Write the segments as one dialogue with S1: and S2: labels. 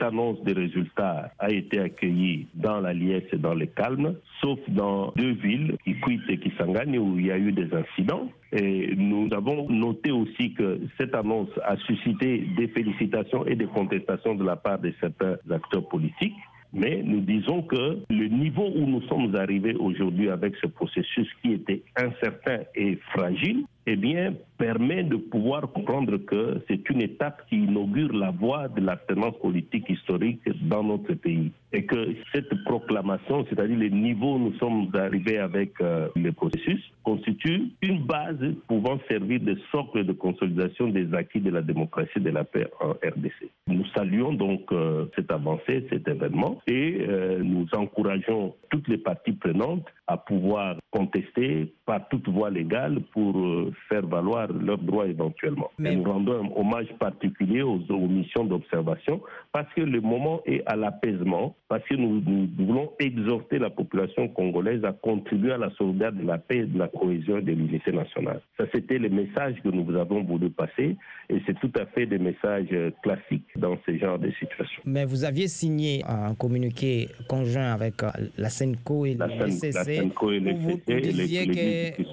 S1: cette annonce des résultats a été accueillie dans la liesse et dans le calme, sauf dans deux villes, Kikwit et Kisangani, où il y a eu des incidents. Et nous avons noté aussi que cette annonce a suscité des félicitations et des contestations de la part de certains acteurs politiques. Mais nous disons que le niveau où nous sommes arrivés aujourd'hui avec ce processus qui était incertain et fragile, eh bien, permet de pouvoir comprendre que c'est une étape qui inaugure la voie de l'alternance politique historique dans notre pays. Et que cette proclamation, c'est-à-dire le niveau où nous sommes arrivés avec euh, le processus, une base pouvant servir de socle de consolidation des acquis de la démocratie et de la paix en RDC. Nous saluons donc euh, cette avancée, cet événement, et euh, nous encourageons toutes les parties prenantes à pouvoir contester par toute voie légale pour euh, faire valoir leurs droits éventuellement.
S2: Mais-
S1: Et nous rendons un hommage particulier aux, aux missions d'observation parce que le moment est à l'apaisement, parce que nous, nous voulons exhorter la population congolaise à contribuer à la sauvegarde de la paix, de la cohésion et de l'unité nationale. Ça, c'était le message que nous avons voulu passer et c'est tout à fait des messages euh, classiques dans ce genre de situation.
S2: Mais vous aviez signé un communiqué conjoint avec euh, la SENCO et
S1: La la SENCO et les-
S2: disiez qu'il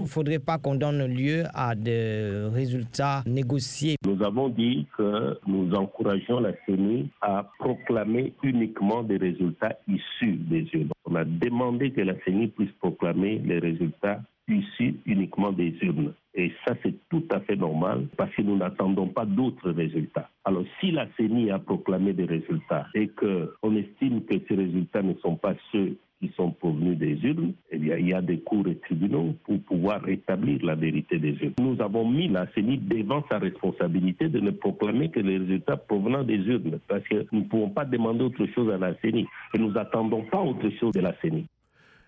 S2: ne faudrait pas qu'on donne lieu à des résultats négociés.
S1: Nous avons dit que nous encourageons la CENI à proclamer uniquement des résultats issus des urnes. On a demandé que la CENI puisse proclamer les résultats issus uniquement des urnes. Et ça, c'est tout à fait normal parce que nous n'attendons pas d'autres résultats. Alors, si la CENI a proclamé des résultats et qu'on estime que ces résultats ne sont pas ceux qui sont provenus des urnes, il y a des cours et tribunaux pour pouvoir rétablir la vérité des urnes. Nous avons mis la CENI devant sa responsabilité de ne proclamer que les résultats provenant des urnes, parce que nous ne pouvons pas demander autre chose à la CENI, et nous n'attendons pas autre chose de la CENI.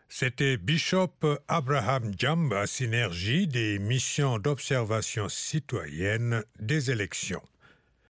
S3: C'était Bishop Abraham Jamba, synergie des missions d'observation citoyenne des élections.